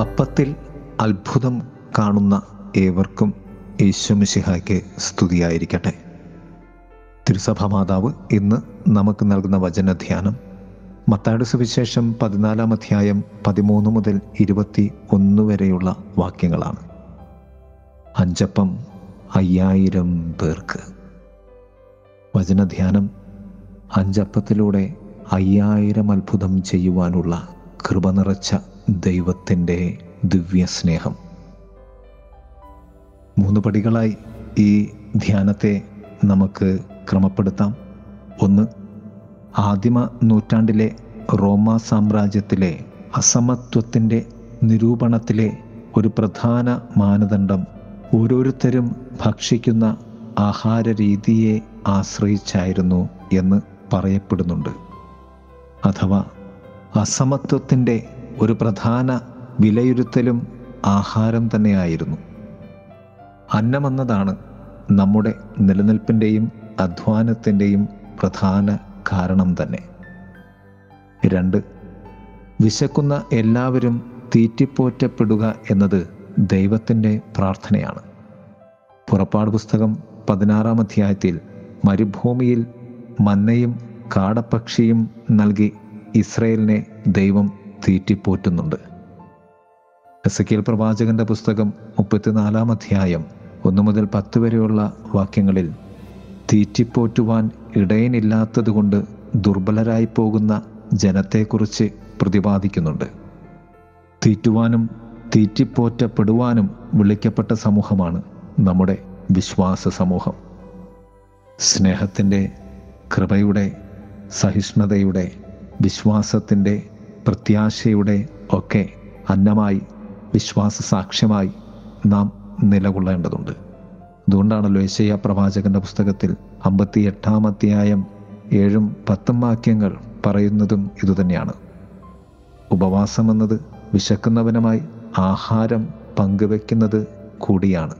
അപ്പത്തിൽ അത്ഭുതം കാണുന്ന ഏവർക്കും ഈശ്വമിശിഹായ്ക്ക് സ്തുതിയായിരിക്കട്ടെ. തിരുസഭ മാതാവ് ഇന്ന് നമുക്ക് നൽകുന്ന വചനധ്യാനം മത്താട് സുവിശേഷം പതിനാലാം അധ്യായം പതിമൂന്ന് മുതൽ ഇരുപത്തി ഒന്ന് വരെയുള്ള വാക്യങ്ങളാണ്. അഞ്ചപ്പം അയ്യായിരം പേർക്ക്. വചനധ്യാനം അഞ്ചപ്പത്തിലൂടെ അയ്യായിരം അത്ഭുതം ചെയ്യുവാനുള്ള കൃപ നിറച്ച ദൈവത്തിന്റെ ദിവ്യസ്നേഹം. മൂന്ന് പടികളായി ഈ ധ്യാനത്തെ നമുക്ക് ക്രമപ്പെടുത്താം. ഒന്ന് ആദിമ നൂറ്റാണ്ടിലെ റോമ സാമ്രാജ്യത്തിലെ അസമത്വത്തിന്റെ നിരൂപണത്തിലെ ഒരു പ്രധാന മാനദണ്ഡം ഓരോരുത്തരും ഭക്ഷിക്കുന്ന ആഹാര രീതിയെ ആശ്രയിച്ചായിരുന്നു എന്ന് പറയപ്പെടുന്നുണ്ട്. അഥവാ അസമത്വത്തിന്റെ ഒരു പ്രധാന വിലയിരുത്തലും ആഹാരം തന്നെയായിരുന്നു. അന്നമെന്നതാണ് നമ്മുടെ നിലനിൽപ്പിന്റെയും അധ്വാനത്തിന്റെയും പ്രധാന കാരണം തന്നെ. രണ്ട് വിശക്കുന്ന എല്ലാവരും തീറ്റിപ്പോറ്റപ്പെടുക എന്നത് ദൈവത്തിന്റെ പ്രാർത്ഥനയാണ്. പുറപ്പാട് പുസ്തകം പതിനാറാം അധ്യായത്തിൽ മരുഭൂമിയിൽ മന്നയും കാടപ്പക്ഷിയും നൽകി ഇസ്രയേലിനെ ദൈവം തീറ്റിപ്പോറ്റുന്നുണ്ട്. എസക്കിയൽ പ്രവാചകന്റെ പുസ്തകം മുപ്പത്തിനാലാം അധ്യായം ഒന്നു മുതൽ പത്ത് വരെയുള്ള വാക്യങ്ങളിൽ തീറ്റിപ്പോറ്റുവാൻ ഇടയനില്ലാത്തതുകൊണ്ട് ദുർബലരായി പോകുന്ന ജനത്തെക്കുറിച്ച് പ്രതിപാദിക്കുന്നുണ്ട്. തീറ്റുവാനും തീറ്റിപ്പോറ്റപ്പെടുവാനും വിളിക്കപ്പെട്ട സമൂഹമാണ് നമ്മുടെ വിശ്വാസ സമൂഹം. സ്നേഹത്തിന്റെ കൃപയുടെ സഹിഷ്ണുതയുടെ വിശ്വാസത്തിന്റെ പ്രത്യാശയുടെ ഒക്കെ അന്നമായി വിശ്വാസ സാക്ഷ്യമായി നാം നിലകൊള്ളേണ്ടതുണ്ട്. അതുകൊണ്ടാണല്ലോ യേശയ്യ പ്രവാചകന്റെ പുസ്തകത്തിൽ അമ്പത്തി എട്ടാം അധ്യായം ഏഴും പത്തും വാക്യങ്ങൾ പറയുന്നതും ഇതുതന്നെയാണ് ഉപവാസം എന്നത് വിശക്കുന്നവനുമായി ആഹാരം പങ്കുവെക്കുന്നത് കൂടിയാണ്.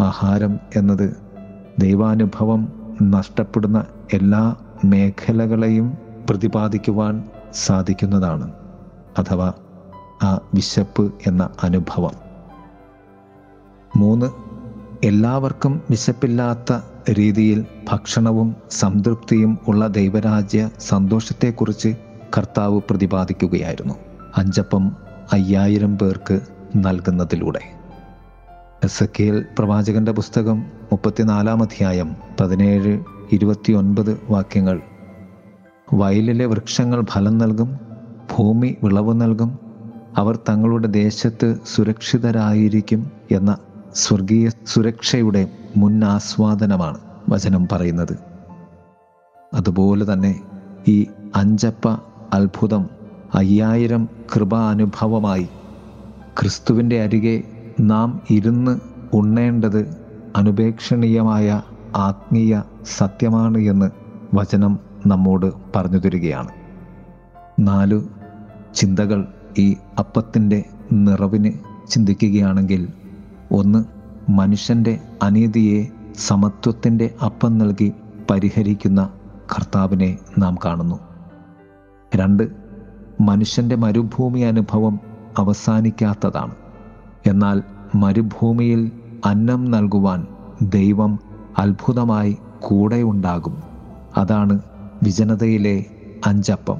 ആഹാരം എന്നത് ദൈവാനുഭവം നഷ്ടപ്പെടുന്ന എല്ലാ മേഖലകളെയും പ്രതിപാദിക്കുവാൻ സാധിക്കുന്നതാണ്. അഥവാ ആ വിശപ്പ് എന്ന അനുഭവം. മൂന്ന് എല്ലാവർക്കും വിശപ്പില്ലാത്ത രീതിയിൽ ഭക്ഷണവും സംതൃപ്തിയും ഉള്ള ദൈവരാജ്യ സന്തോഷത്തെക്കുറിച്ച് കർത്താവ് പ്രതിപാദിക്കുകയായിരുന്നു. അഞ്ചപ്പം അയ്യായിരം പേർക്ക് നൽകുന്നതിലൂടെ. എസക്കേൽ പ്രവാചകന്റെ പുസ്തകം മുപ്പത്തിനാലാം അധ്യായം പതിനേഴ് ഇരുപത്തിയൊൻപത് വാക്യങ്ങൾ വയലിലെ വൃക്ഷങ്ങൾ ഫലം നൽകും ഭൂമി വിളവ് നൽകും അവർ തങ്ങളുടെ ദേശത്ത് സുരക്ഷിതരായിരിക്കും എന്ന സ്വർഗീയ സുരക്ഷയുടെ മുൻ ആസ്വാദനമാണ് വചനം പറയുന്നത്. അതുപോലെ തന്നെ ഈ അഞ്ചപ്പ അത്ഭുതം അയ്യായിരം കൃപാനുഭവമായി ക്രിസ്തുവിന്റെ അരികെ നാം ഇരുന്ന് ഉണ്ണേണ്ടത് അനുപേക്ഷണീയമായ ആത്മീയ സത്യമാണ് എന്ന് വചനം നമ്മോട് പറഞ്ഞു തരികയാണ്. നാലു ചിന്തകൾ ഈ അപ്പത്തിന്റെ നിറവിന് ചിന്തിക്കുകയാണെങ്കിൽ ഒന്ന് മനുഷ്യന്റെ അനീതിയെ സമത്വത്തിന്റെ അപ്പം നൽകി പരിഹരിക്കുന്ന കർത്താവിനെ നാം കാണുന്നു. രണ്ട് മനുഷ്യന്റെ മരുഭൂമി അനുഭവം അവസാനിക്കാത്തതാണ്. എന്നാൽ മരുഭൂമിയിൽ അന്നം നൽകുവാൻ ദൈവം അത്ഭുതമായി കൂടെയുണ്ടാകും. അതാണ് വിജനതയിലെ അഞ്ചപ്പം.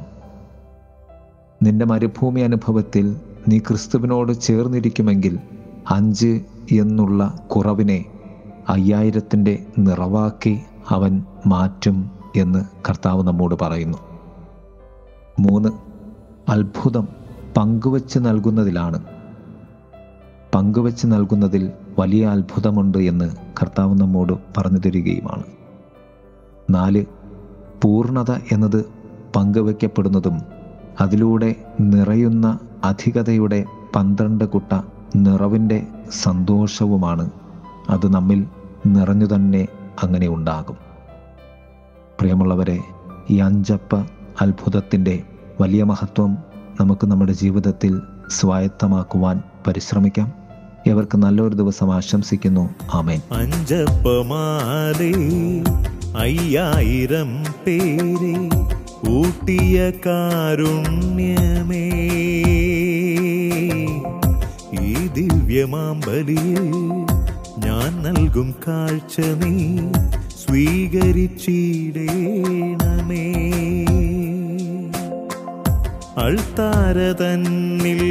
നിന്റെ മരുഭൂമി അനുഭവത്തിൽ നീ ക്രിസ്തുവിനോട് ചേർന്നിരിക്കുമെങ്കിൽ അഞ്ച് എന്നുള്ള കുറവിനെ അയ്യായിരത്തിന്റെ നിറവാക്കി അവൻ മാറ്റും എന്ന് കർത്താവ് നമ്മോട് പറയുന്നു. മൂന്ന് അത്ഭുതം പങ്കുവച്ച് നൽകുന്നതിലാണ്. പങ്കുവച്ച് നൽകുന്നതിൽ വലിയ അത്ഭുതമുണ്ട് എന്ന് കർത്താവ് നമ്മോട് പറഞ്ഞു തരികയുമാണ് നാല് പൂർണത എന്നത് പങ്കുവയ്ക്കപ്പെടുന്നതും അതിലൂടെ നിറയുന്ന അധികതയുടെ പന്ത്രണ്ട് കുട്ട നിറവിന്റെ സന്തോഷവുമാണ്. അത് നമ്മിൽ നിറഞ്ഞു തന്നെ അങ്ങനെ ഉണ്ടാകും. പ്രിയമുള്ളവരെ ഈ അഞ്ചപ്പ അത്ഭുതത്തിന്റെ വലിയ മഹത്വം നമുക്ക് നമ്മുടെ ജീവിതത്തിൽ സ്വായത്തമാക്കുവാൻ പരിശ്രമിക്കാം. ഇവർക്ക് നല്ലൊരു ദിവസം ആശംസിക്കുന്നു. ആമേൻ. അഞ്ചപ്പമാലേ അയ്യായിരം പേരെ ഊട്ടിയ കാരുണ്യമേ. ഈ ദിവ്യമാമ്പലി ഞാൻ നൽകും കാഴ്ച നീ സ്വീകരിച്ചിടേണമേ. അൾത്താര തന്നിൽ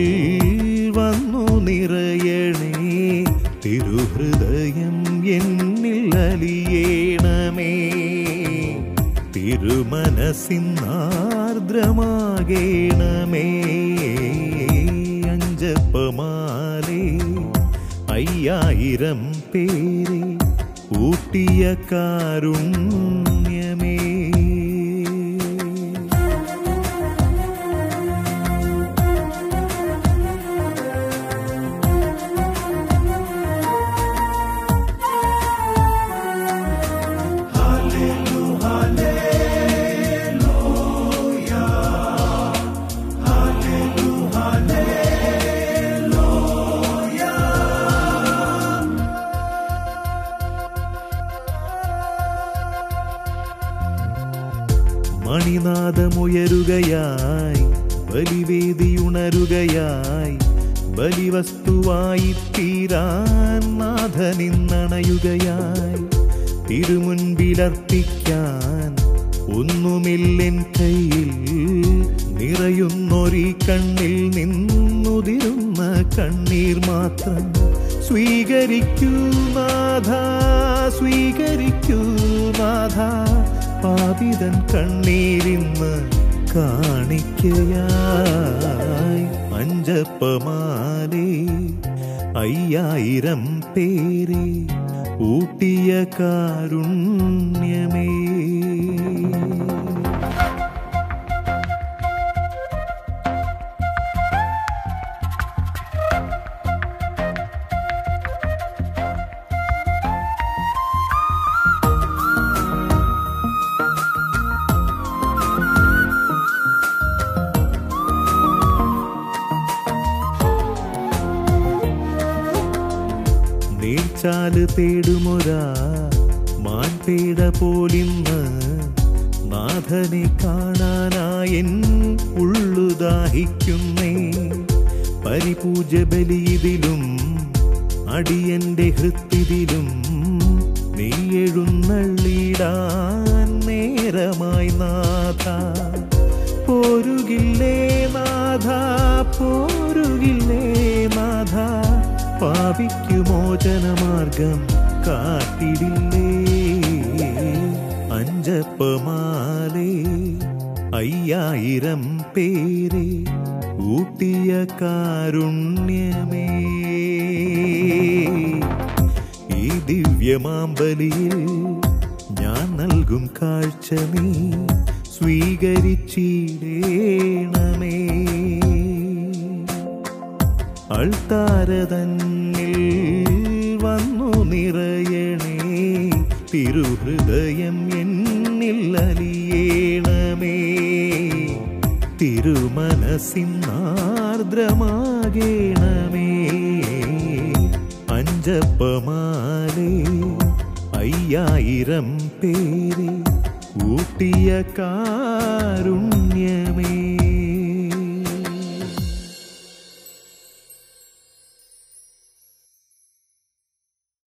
വന്നു നിറയണേ. തിരുഹൃദയം എന്നിൽ അലിയേണമേ തിരുമനസിന്നാർദ്രമാകേണമേ. അഞ്ചപ്പമാലേ അയ്യായിരം പേരെ ഊട്ടിയ മണിനാദമുയരുകയായി ബലിവേദിയുണരുകയായി ബലിവസ്തുവായി തീരാൻ നാഥനിന്നണയുകയായി. തിരുമുൻപിലർപ്പിക്കാൻ ഒന്നുമില്ലെൻ കയ്യിൽ നിറയുന്നൊരി കണ്ണിൽ നിന്നുതിരുന്ന കണ്ണീർ മാത്രം സ്വീകരിക്കൂ നാഥ സ്വീകരിക്കൂ നാഥ. പാപിതൻ കണ്ണീരിന്ന് കാണിക്കയായി. അഞ്ചപ്പമാലേ അയ്യായിരം പേരെ ഊട്ടിയ കാരുണ്യമേ. തേടുമൊരാ മാൻപേട പോലിന്ന് നാഥനെ കാണാനായൻ ഉള്ളു ദാഹിക്കുന്നേ പരിപൂജ ബലിയിതിലും അടിയന്റെ ഹൃത്തിതിലും നീ എഴുന്നള്ളിടാൻ നേരമായി നാഥ. പോരുകില്ലേ നാഥ പോരുകില്ലേ നാഥ. പാപിക്കു മോചനമാർഗം കാട്ടിടില്ലേ അഞ്ചപ്പമാലേ അയ്യായിരം പേരെ ഊട്ടിയ കാരുണ്യമേ. ഈ ദിവ്യമാമ്പലിയിൽ ഞാൻ നൽകും കാഴ്ച നീ സ്വീകരിച്ചിടേണമേ. അൾത്താര തന്നിൽ വന്നു നിറയണേ തിരുഹൃദയം എന്നിൽ അലിയേണമേ തിരുമനസിന്നാർദ്രമാകേണമേ അഞ്ചപ്പമാലേ അയ്യായിരം പേരെ ഊട്ടിയ കാരുണ്യമേ